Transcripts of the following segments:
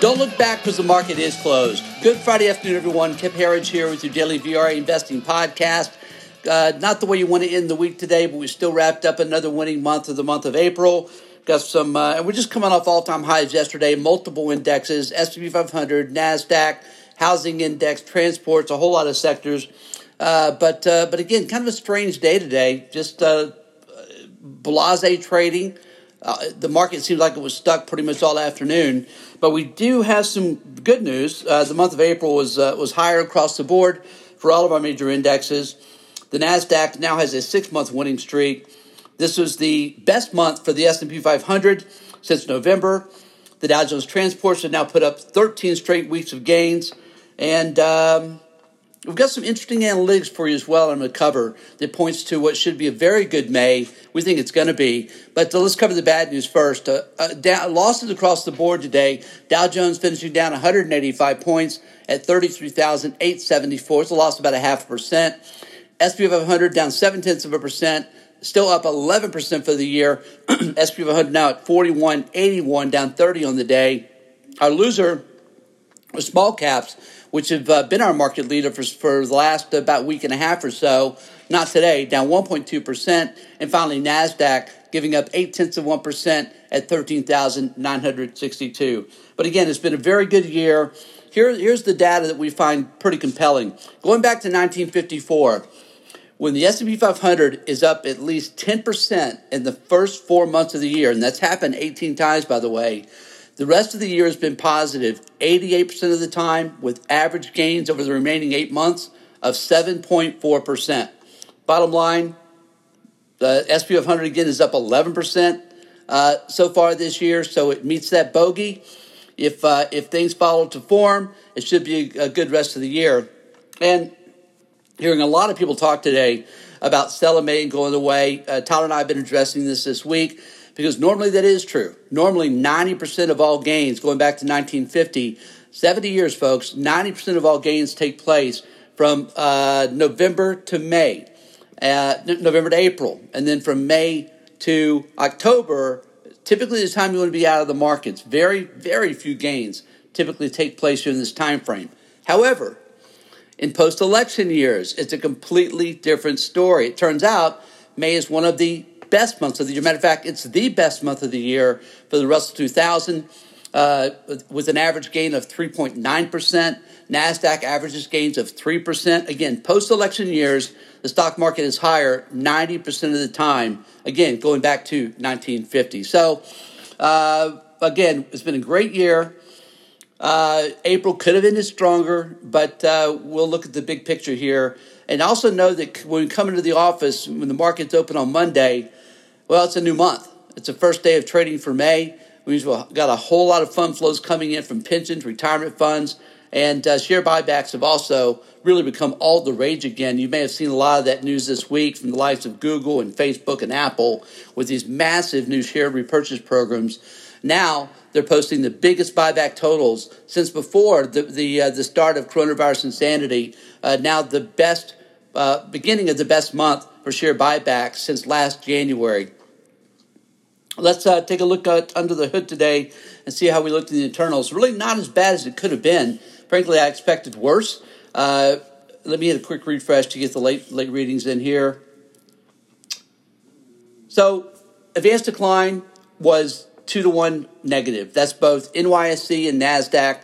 Don't look back because the market is closed. Good Friday afternoon, everyone. Kip Herriage here with your daily VRA investing podcast. Uh, not the way you want to end the week today, but we still wrapped up another winning month of the month of April. Got some, uh, and we're just coming off all-time highs yesterday. Multiple indexes: S&P 500, Nasdaq, housing index, transports, a whole lot of sectors. Uh, but uh, but again, kind of a strange day today. Just uh, blase trading. Uh, the market seems like it was stuck pretty much all afternoon. But we do have some good news. Uh, the month of April was uh, was higher across the board for all of our major indexes. The Nasdaq now has a six month winning streak. This was the best month for the S&P 500 since November. The Dow Jones Transports have now put up 13 straight weeks of gains, and um, We've got some interesting analytics for you as well I'm going to cover that points to what should be a very good May. We think it's going to be. But uh, let's cover the bad news first. Uh, uh, down, losses across the board today. Dow Jones finishing down 185 points at 33,874. It's a loss of about a half percent. SP 500 down seven tenths of a percent. Still up 11% for the year. SP 500 now at 41.81, down 30 on the day. Our loser was small caps which have uh, been our market leader for, for the last about week and a half or so. Not today, down 1.2%. And finally, NASDAQ giving up 8 tenths of 1% at 13,962. But again, it's been a very good year. Here, here's the data that we find pretty compelling. Going back to 1954, when the S&P 500 is up at least 10% in the first four months of the year, and that's happened 18 times, by the way, the rest of the year has been positive 88% of the time, with average gains over the remaining eight months of 7.4%. Bottom line, the SP 500 again is up 11% uh, so far this year, so it meets that bogey. If, uh, if things follow to form, it should be a, good rest of the year. And hearing a lot of people talk today about Stella May going away. Uh, Tyler and I have been addressing this this week because normally that is true. Normally, 90% of all gains, going back to 1950, 70 years, folks, 90% of all gains take place from uh, November to May, uh, November to April, and then from May to October. Typically, the time you want to be out of the markets. Very, very few gains typically take place during this time frame. However, in post-election years, it's a completely different story. It turns out May is one of the best months of the year. Matter of fact, it's the best month of the year for the Russell 2000, uh, with an average gain of 3.9%. NASDAQ averages gains of 3%. Again, post election years, the stock market is higher 90% of the time. Again, going back to 1950. So, uh, again, it's been a great year. Uh, April could have ended stronger, but uh, we'll look at the big picture here. And also know that when we come into the office, when the market's open on Monday, well, it's a new month. It's the first day of trading for May. We've got a whole lot of fund flows coming in from pensions, retirement funds, and uh, share buybacks have also really become all the rage again. You may have seen a lot of that news this week from the likes of Google and Facebook and Apple with these massive new share repurchase programs. Now they're posting the biggest buyback totals since before the the, uh, the start of coronavirus insanity. Uh, now the best uh, beginning of the best month for share buybacks since last January. Let's uh, take a look under the hood today and see how we looked in the internals. Really not as bad as it could have been. Frankly, I expected worse. Uh, let me get a quick refresh to get the late late readings in here. So, advanced decline was two to one negative. That's both NYSE and Nasdaq.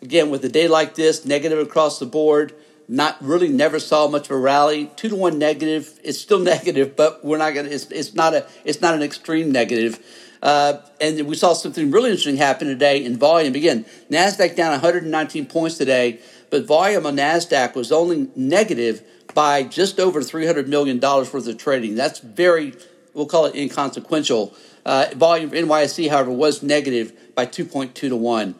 Again, with a day like this, negative across the board not really never saw much of a rally. Two to one negative. It's still negative, but we're not gonna. It's, it's not a. It's not an extreme negative. Uh, and we saw something really interesting happen today in volume. Again, Nasdaq down 119 points today, but volume on Nasdaq was only negative by just over 300 million dollars worth of trading. That's very. We'll call it inconsequential. Uh, volume for NYSE, however, was negative by 2.2 to one.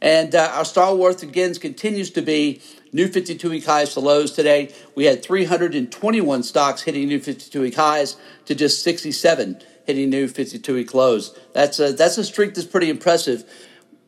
And uh, our Star Wars again continues to be new 52 week highs to lows today. We had 321 stocks hitting new 52 week highs to just 67 hitting new 52 week lows. That's a, that's a streak that's pretty impressive.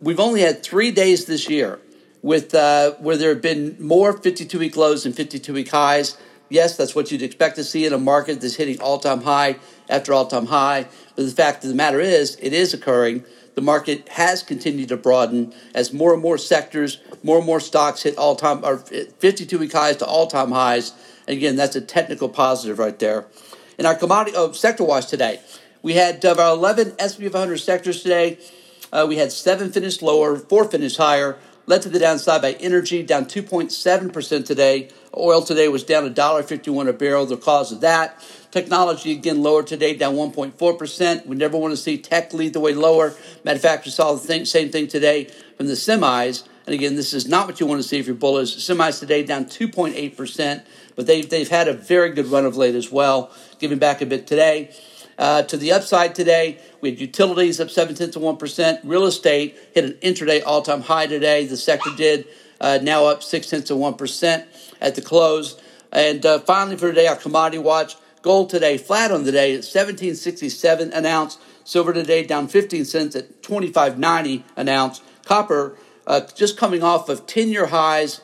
We've only had three days this year with uh, where there have been more 52 week lows than 52 week highs. Yes, that's what you'd expect to see in a market that's hitting all time high after all time high. But the fact of the matter is, it is occurring the market has continued to broaden as more and more sectors, more and more stocks hit all time or 52 week highs to all time highs. And again, that's a technical positive right there. In our commodity oh, sector watch today, we had uh, about 11 S&P 500 sectors today. Uh, we had seven finished lower, four finished higher. Led to the downside by energy, down 2.7% today. Oil today was down $1.51 a barrel. The cause of that. Technology again lower today, down 1.4%. We never want to see tech lead the way lower. Matter of fact, we saw the thing, same thing today from the semis. And again, this is not what you want to see if you're bullish. Semis today down 2.8%, but they've, they've had a very good run of late as well, giving back a bit today. Uh, to the upside today, we had utilities up 7 tenths of 1%. Real estate hit an intraday all time high today. The sector did, uh, now up 6 tenths of 1% at the close. And uh, finally, for today, our commodity watch gold today flat on the day at 1767 an ounce. Silver today down 15 cents at 25.90 an ounce. Copper uh, just coming off of 10 year highs,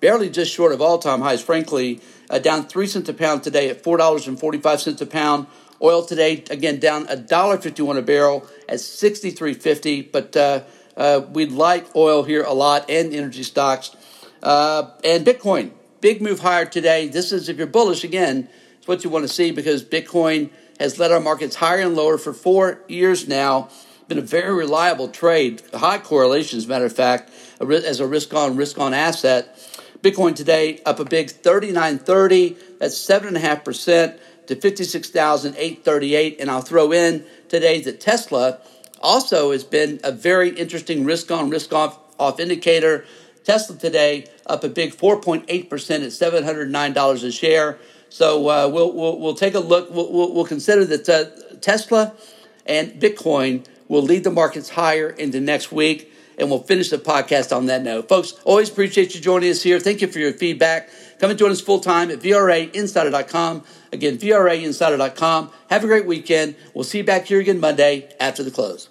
barely just short of all time highs, frankly, uh, down 3 cents a pound today at $4.45 a pound. Oil today, again, down $1.51 a barrel at 63.50. But uh, uh, we like oil here a lot and energy stocks. Uh, and Bitcoin, big move higher today. This is, if you're bullish, again, it's what you want to see because Bitcoin has led our markets higher and lower for four years now. Been a very reliable trade, high correlation, as a matter of fact, as a risk on, risk on asset. Bitcoin today up a big 39.30. That's 7.5% to 56,838. And I'll throw in today that Tesla also has been a very interesting risk on, risk off, off indicator. Tesla today up a big 4.8% at $709 a share. So uh, we'll, we'll, we'll take a look. We'll, we'll, we'll consider that uh, Tesla and Bitcoin will lead the markets higher into next week. And we'll finish the podcast on that note. Folks, always appreciate you joining us here. Thank you for your feedback. Come and join us full time at VRAinsider.com. Again, VRAinsider.com. Have a great weekend. We'll see you back here again Monday after the close.